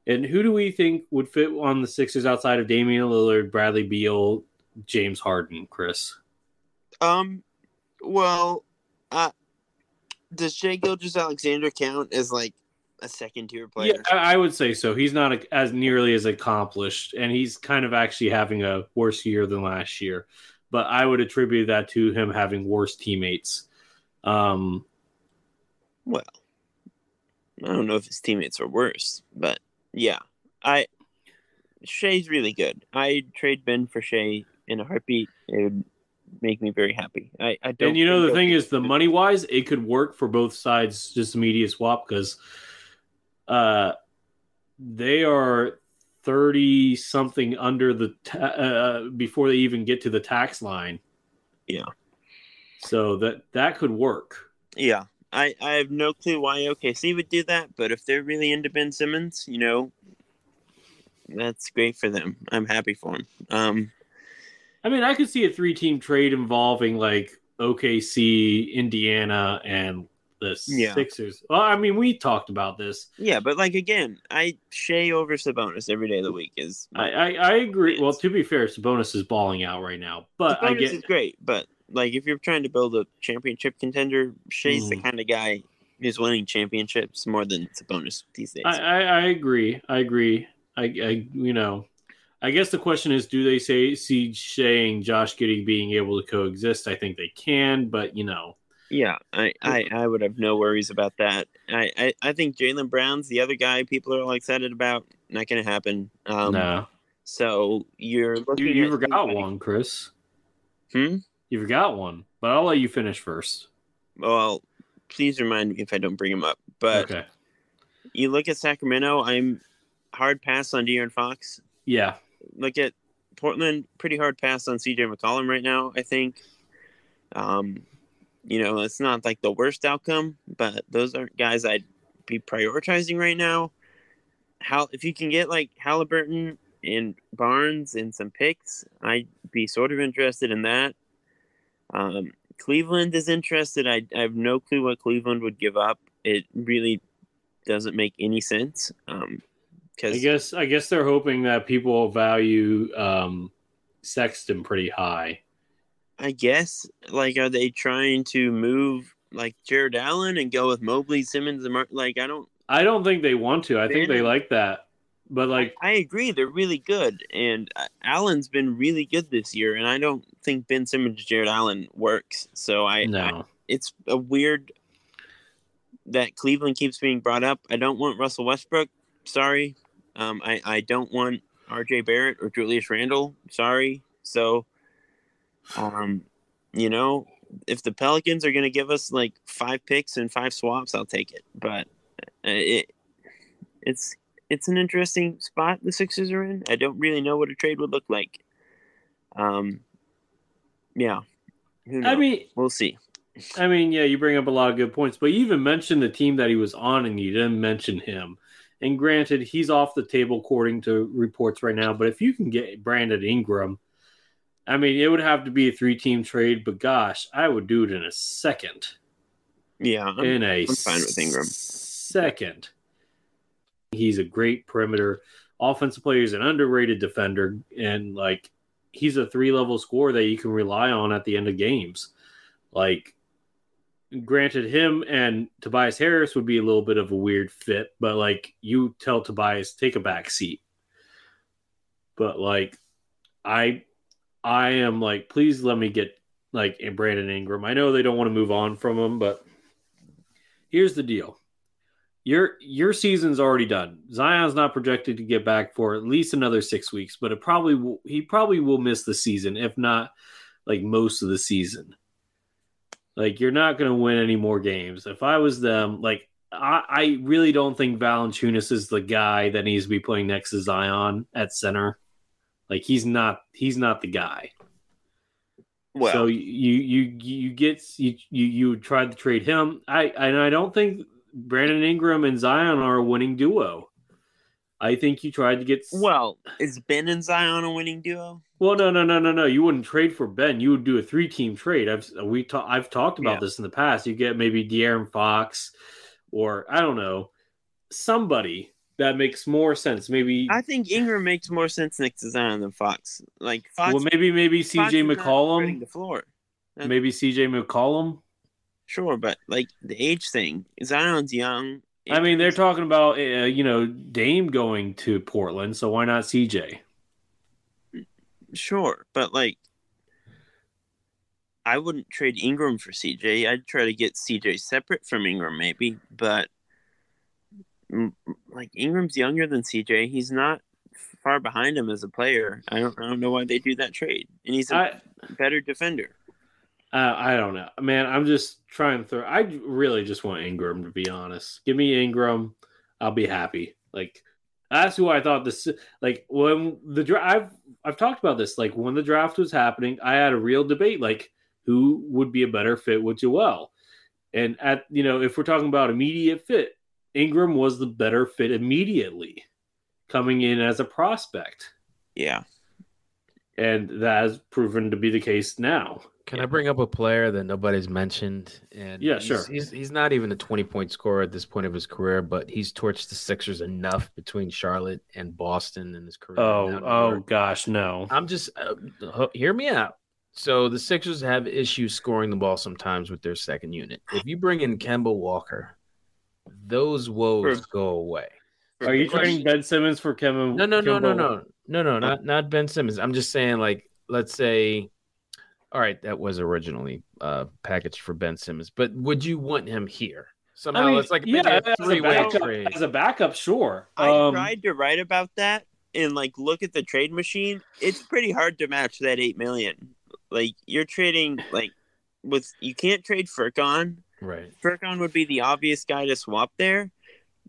And who do we think would fit on the Sixers outside of Damian Lillard, Bradley Beal, James Harden, Chris? Um, well, uh, does Shai Gilgeous-Alexander count as like a second tier player? Yeah, I I would say so. He's not a, as nearly as accomplished, and he's kind of actually having a worse year than last year. But I would attribute that to him having worse teammates. Um, Well, I don't know if his teammates are worse, but yeah, I Shai's really good. I'd trade Ben for Shai in a heartbeat. It would make me very happy. I, I don't. and you know the thing is, the money wise, it could work for both sides. Just media swap because uh, they are thirty something under the ta- uh, before they even get to the tax line. Yeah. So that that could work. Yeah, I, I have no clue why OKC would do that, but if they're really into Ben Simmons, you know, that's great for them. I'm happy for him. Um, I mean, I could see a three-team trade involving like OKC, Indiana, and the Yeah. Sixers. Well, I mean, we talked about this. yeah, but like again, I Shai over Sabonis every day of the week is. I, I, I agree. Well, to be fair, Sabonis is balling out right now, but I Sabonis get is great, but like if you're trying to build a championship contender, Shai's the Mm. kind of guy who's winning championships more than Sabonis these days. I, I, I agree. I agree. I, I, you know, I guess the question is, do they say see and Josh Giddey being able to coexist? I think they can, but you know, yeah, I, I, I would have no worries about that. I, I, I think Jaylen Brown's the other guy people are all excited about. Not going to happen. Um, no. So you're You, you forgot somebody- one, Chris. Hmm? You forgot one, but I'll let you finish first. Well, please remind me if I don't bring him up. But okay. you look at Sacramento, I'm hard pass on De'Aaron Fox. Yeah. Look at Portland, pretty hard pass on CJ McCollum right now, I think. Um, you know, it's not like the worst outcome, but those aren't guys I'd be prioritizing right now. How if you can get like Halliburton and Barnes and some picks, I'd be sort of interested in that. Um, Cleveland is interested. I, I have no clue what Cleveland would give up. It really doesn't make any sense. Um, I guess I guess they're hoping that people value um, Sexton pretty high. I guess like are they trying to move like Jarrett Allen and go with Mobley, Simmons, and Mar- like I don't. I don't think they want to. I think they like that, but like I agree, they're really good, and uh, Allen's been really good this year, and I don't think Ben Simmons, Jarrett Allen works. So I, I it's a weird that Cleveland keeps being brought up. I don't want Russell Westbrook. Sorry. Um, I, I don't want RJ Barrett or Julius Randle. Sorry. So, um, you know, if the Pelicans are going to give us like five picks and five swaps, I'll take it. But uh, it, it's, it's an interesting spot the Sixers are in. I don't really know what a trade would look like. Um, yeah. Who knows? I mean, we'll see. I mean, yeah, you bring up a lot of good points, but you even mentioned the team that he was on, and you didn't mention him. And granted, he's off the table according to reports right now. But if you can get Brandon Ingram, I mean, it would have to be a three-team trade. But gosh, I would do it in a second. Yeah. I'm- in a I'm fine with Ingram. second. He's a great perimeter offensive player. He's an underrated defender, and like he's a three level scorer that you can rely on at the end of games. Like, granted, him and Tobias Harris would be a little bit of a weird fit, but like you tell Tobias take a back seat. But like, I, I am like, please let me get like Brandon Ingram. I know they don't want to move on from him, but here's the deal. Your your season's already done. Zion's not projected to get back for at least another six weeks, but it probably will, he probably will miss the season, if not like most of the season. Like you're not going to win any more games. If I was them, like I, I really don't think Valanciunas is the guy that needs to be playing next to Zion at center. Like he's not he's not the guy. Well, so you you you get you you you tried to trade him. I and I don't think Brandon Ingram and Zion are a winning duo. I think you tried to get. well, is Ben and Zion a winning duo? Well, no, no, no, no, no. You wouldn't trade for Ben. You would do a three-team trade. I've we ta- I've talked about Yeah. this in the past. You get maybe De'Aaron Fox, or I don't know, somebody that makes more sense. Maybe I think Ingram makes more sense next to Zion than Fox. Like Fox, well, maybe maybe Fox CJ is not spreading McCollum. the floor. That- Maybe CJ McCollum. Sure, but like the age thing, Zion's young. I mean, they're talking about uh, you know Dame going to Portland, so why not CJ? Sure, but like, I wouldn't trade Ingram for CJ. I'd try to get CJ separate from Ingram, maybe. But like Ingram's younger than CJ. He's not far behind him as a player. I don't. I don't know why they do that trade. And he's a I better defender. Uh, I don't know, man. I'm just trying to throw. I really just want Ingram to be honest. Give me Ingram, I'll be happy. Like that's who I thought this. Like when the draft, I've I've talked about this. Like when the draft was happening, I had a real debate. Like who would be a better fit with Joel, and at you know if we're talking about immediate fit, Ingram was the better fit immediately, coming in as a prospect. Yeah. and that has proven to be the case now. Can I bring up a player that nobody's mentioned? And Yeah, he's- sure. He's, he's not even a 20 point scorer at this point of his career, but he's torched the Sixers enough between Charlotte and Boston in his career. Oh, oh gosh, no. I'm just uh, hear me out. So the Sixers have issues scoring the ball sometimes with their second unit. If you bring in Kemba Walker, those woes For- go away. Are you trading Ben Simmons for Kevin? No, no, no, no, no, no, no, not not Ben Simmons. I'm just saying, like, let's say, all right, that was originally uh packaged for Ben Simmons, but would you want him here? Somehow I mean, it's like yeah, a as a, three way backup, trade. as a backup, sure. I Um, tried to write about that and like look at the trade machine. It's pretty hard to match that eight million. Like you're trading like with you can't trade Furkan. Right. Furkan would be the obvious guy to swap there,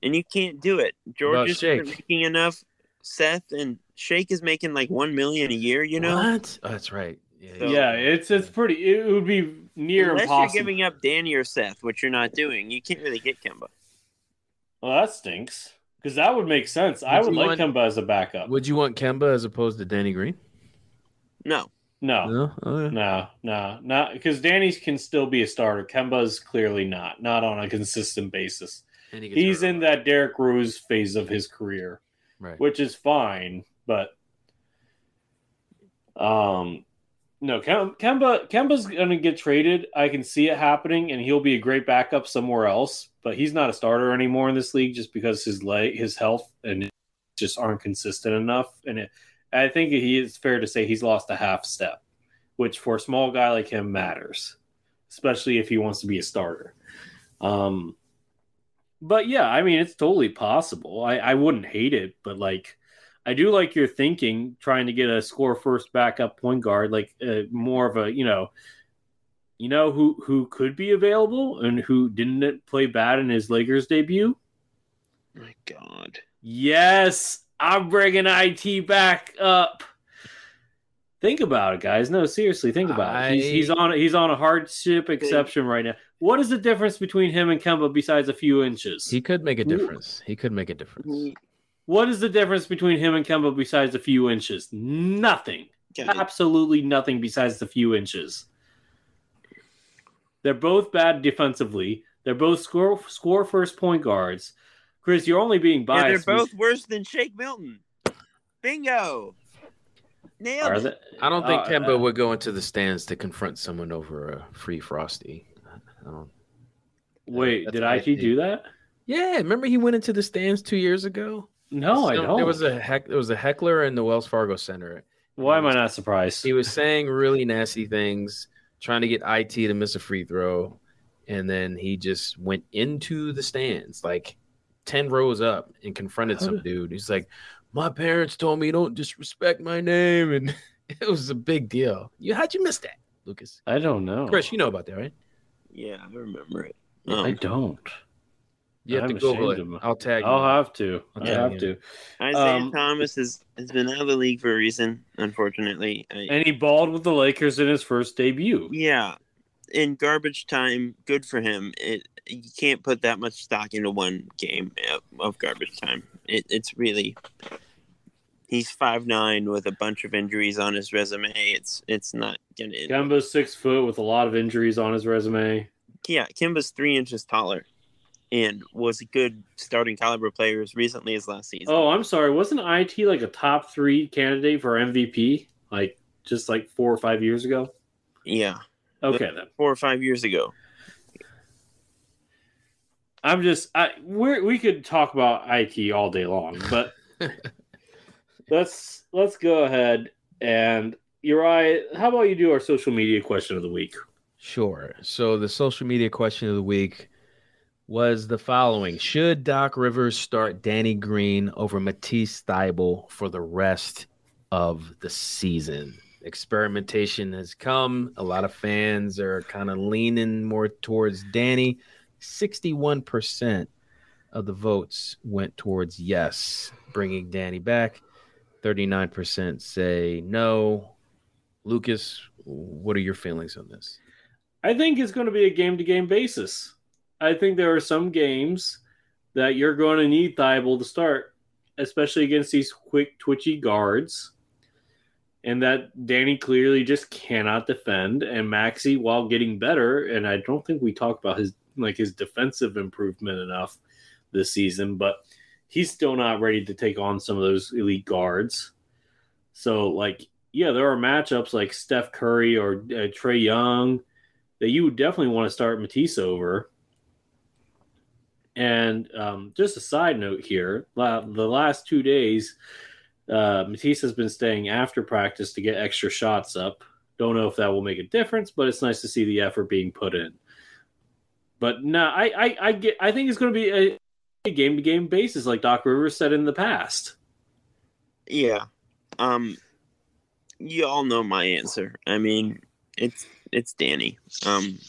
and you can't do it. George is making enough. Seth and Shake is making like one million a year. You know, What? Oh, that's right. Yeah, So- yeah, it's it's pretty. It would be near unless impossible. you're giving up Danny or Seth, which you're not doing, you can't really get Kemba. well, that stinks because that would make sense. I Would would like want- Kemba as a backup. Would you want Kemba as opposed to Danny Green? No, No, No. Okay. no, no, not because Danny's can still be a starter. Kemba's clearly not, not on a consistent basis. And he He's hurt. in that Derrick Rose phase of his career. right. which is fine, but um no, Kemba Kemba's going to get traded. I can see it happening and he'll be a great backup somewhere else, but he's not a starter anymore in this league just because his leg, his health and just aren't consistent enough and it, I think he is fair to say he's lost a half step, which for a small guy like him matters, especially if he wants to be a starter. Um but yeah, I mean, it's totally possible. I, I wouldn't hate it, but like, I do like your thinking, trying to get a score first backup point guard, like uh, more of a you know, you know who who could be available and who didn't play bad in his Lakers debut. my God. Yes, I'm bringing it back up. Think about it, guys. No, seriously, think about it. He's, I- he's on he's on a hardship exception right now. What is the difference between him and Kemba besides a few inches? He could make a difference. He could make a difference. What is the difference between him and Kemba besides a few inches? Nothing. Okay. Absolutely nothing besides the few inches. They're both bad defensively. They're both score score first point guards. Chris, you're only being Yeah, they're biased. both worse than Shake Milton. Bingo. Nailed it. I don't think Uh, Kemba uh, would go into the stands to confront someone over a free frosty. I don't. Wait, That's did what I IT do that? Yeah, remember he went into the stands two years ago. No, I don't. There was a heck. There was a heckler in the Wells Fargo Center. Why am I not surprised? He was saying really nasty things, trying to get IT to miss a free throw, and then he just went into the stands like ten rows up and confronted How some did- dude. He's like, "My parents told me don't disrespect my name," and it was a big deal. You how'd you miss that, Lucas? I don't know. Chris, you know about that, right? Yeah, I remember it. I Um, don't. You have I'm to Google it. ashamed of my- I'll tag you. I'll have to. I'll I tag have to. Isaiah Um, Thomas has, has been out of the league for a reason, unfortunately. I, And he balled with the Lakers in his first debut. yeah, in garbage time, good for him. It you can't put that much stock into one game of, of garbage time. It, it's really he's five nine with a bunch of injuries on his resume. It's it's not gonna. Kemba's six foot with a lot of injuries on his resume. Yeah, Kemba's three inches taller, and was a good starting caliber player as recently as last season. Oh, I'm sorry. Wasn't IT like a top three candidate for MVP? Like just like four or five years ago? yeah, Okay, then. four or five years ago. I'm just I we we could talk about IT all day long, but let's let's go ahead and Uri, how about you do our social media question of the week? Sure. So the social media question of the week was the following: Should Doc Rivers start Danny Green over Matisse Thybulle for the rest of the season? Experimentation has come. A lot of fans are kind of leaning more towards Danny. Sixty-one percent of the votes went towards yes, bringing Danny back. Thirty-nine percent say no. Lucas, what are your feelings on this? I think it's going to be a game to game basis. I think there are some games that you're going to need Thybulle to start, especially against these quick, twitchy guards. And that Danny clearly just cannot defend. And Maxey, while getting better, and I don't think we talk about his like his defensive improvement enough this season, but he's still not ready to take on some of those elite guards. So, like, yeah, there are matchups like Steph Curry or uh, Trae Young that you would definitely want to start Matisse over. And um, just a side note here, la- the last two days, uh, Matisse has been staying after practice to get extra shots up. Don't know if that will make a difference, but it's nice to see the effort being put in. But no, I, I, I get. I think it's going to be a game to game basis, like Doc Rivers said in the past. Yeah. Um you all know my answer. I mean, it's it's Danny. Um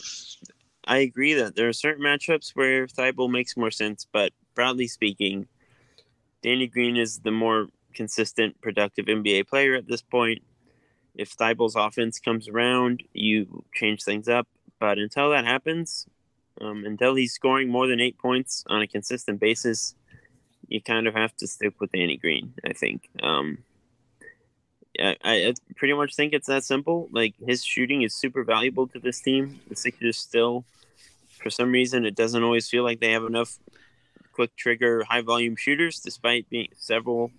I agree that there are certain matchups where Thybulle makes more sense, but broadly speaking, Danny Green is the more consistent, productive NBA player at this point. If Thybulle's offense comes around, you change things up. But until that happens, um, until he's scoring more than eight points on a consistent basis, you kind of have to stick with Danny Green. I think. Um, I, I pretty much think it's that simple. Like his shooting is super valuable to this team. The Sixers still, for some reason, it doesn't always feel like they have enough quick trigger, high volume shooters, despite being several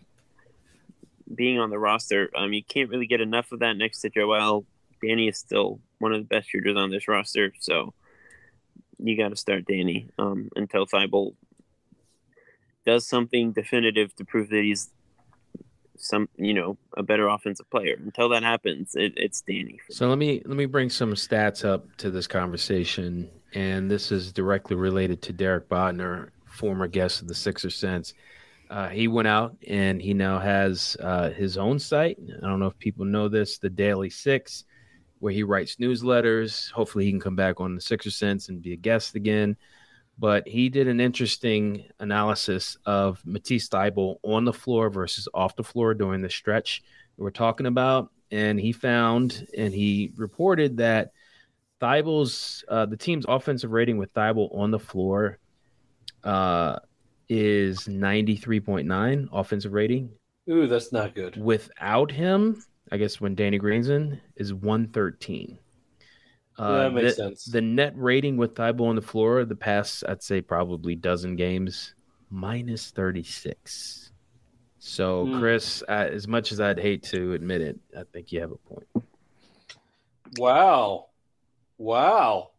being on the roster. Um, you can't really get enough of that next to Joel. Danny is still one of the best shooters on this roster, so you got to start Danny um, until Thybulle does something definitive to prove that he's some you know a better offensive player. Until that happens, it, it's Danny. So let me let me bring some stats up to this conversation, and this is directly related to Derek Bodner, former guest of the Sixer Sense. Uh, he went out and he now has uh, his own site. I don't know if people know this, the Daily Six, where he writes newsletters. Hopefully, he can come back on the Sixer Sense and be a guest again. But he did an interesting analysis of Matisse Thybulle on the floor versus off the floor during the stretch we're talking about. And he found and he reported that Thybulle's, uh, the team's offensive rating with Thybulle on the floor uh, is 93.9 offensive rating. Ooh, that's not good. Without him, I guess when Danny Green's in, is 113. Uh, that makes the, sense. the net rating with Thybulle on the floor, the past, I'd say probably dozen games, minus 36. So, Hmm. Chris, uh, as much as I'd hate to admit it, I think you have a point. Wow. Wow.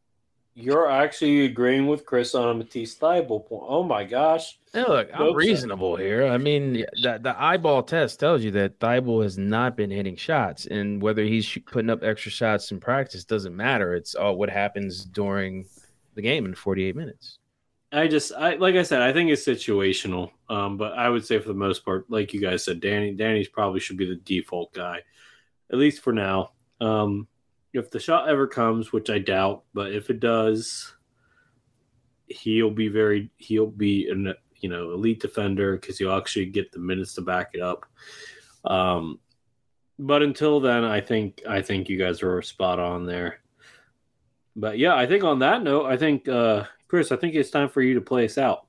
You're actually agreeing with Chris on a Matisse Thybulle point. Oh my gosh. Hey, look, I'm Nope, sir. reasonable here. I mean, the, the eyeball test tells you that Thybulle has not been hitting shots, and whether he's putting up extra shots in practice doesn't matter. It's all what happens during the game in 48 minutes. I just I like I said, I think it's situational. Um, but I would say for the most part, like you guys said, Danny Danny's probably should be the default guy. At least for now. Um if the shot ever comes, which I doubt, but if it does, he'll be very he'll be an you know elite defender because he'll actually get the minutes to back it up. Um, but until then, I think I think you guys are spot on there. But yeah, I think on that note, I think uh, Chris, I think it's time for you to play us out.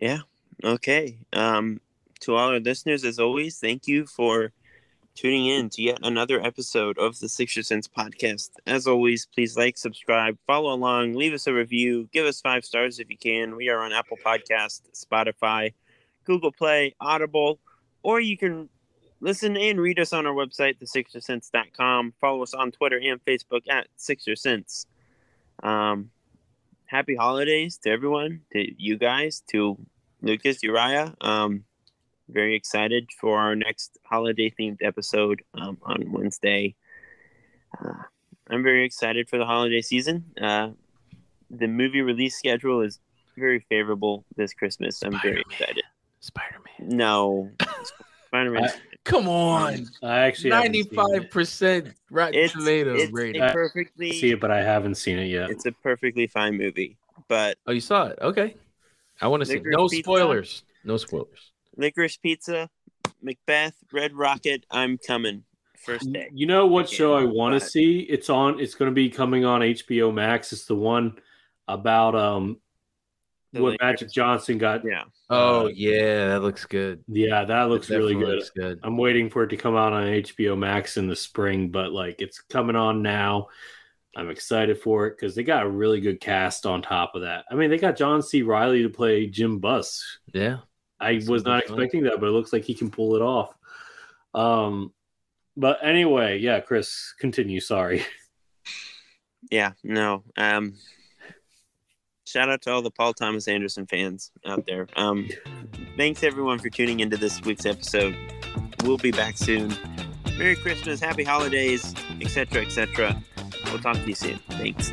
Yeah. Okay. Um, to all our listeners, as always, thank you for tuning in to yet another episode of the Sixer Sense podcast. As always, please like, subscribe, follow along, leave us a review, give us five stars if you can. We are on Apple Podcast, Spotify, Google Play, Audible, or you can listen and read us on our website, thesixersense.com. Follow us on Twitter and Facebook at Sixer Sense. Um, happy holidays to everyone, to you guys, to Lucas, Uriah. Um, very excited for our next holiday themed episode um, on Wednesday. Uh, I'm very excited for the holiday season. Uh, the movie release schedule is very favorable this Christmas. I'm very Spider-Man. excited. Spider Man. No, Spider-Man. Come on. I actually haven't seen it. 95% Rotten It's, Tomatoes it's rating. a perfectly see it, but I haven't seen it yet. it's a perfectly fine movie. But Oh, you saw it? Okay. I want to see. Licorice No Pizza? spoilers. No spoilers. Licorice Pizza, Macbeth, Red Rocket, I'm coming first day. You know what Okay, show I want to see? It's on. It's going to be coming on HBO Max. It's the one about um The what Lakers. Magic Johnson got. Yeah. Oh, Uh, yeah. That looks good. Yeah, that looks It really good. Looks good. I'm waiting for it to come out on HBO Max in the spring, but like it's coming on now. I'm excited for it because they got a really good cast on top of that. I mean, they got John C. Reilly to play Jim Buss. Yeah. I Some was good not fun. expecting that, but it looks like he can pull it off. Um, but anyway, yeah, Chris, continue. Sorry. Yeah, no. Um shout out to all the Paul Thomas Anderson fans out there. Um thanks everyone for tuning into this week's episode. We'll be back soon. Merry Christmas, happy holidays, etc. etc. We'll talk to you soon. Thanks.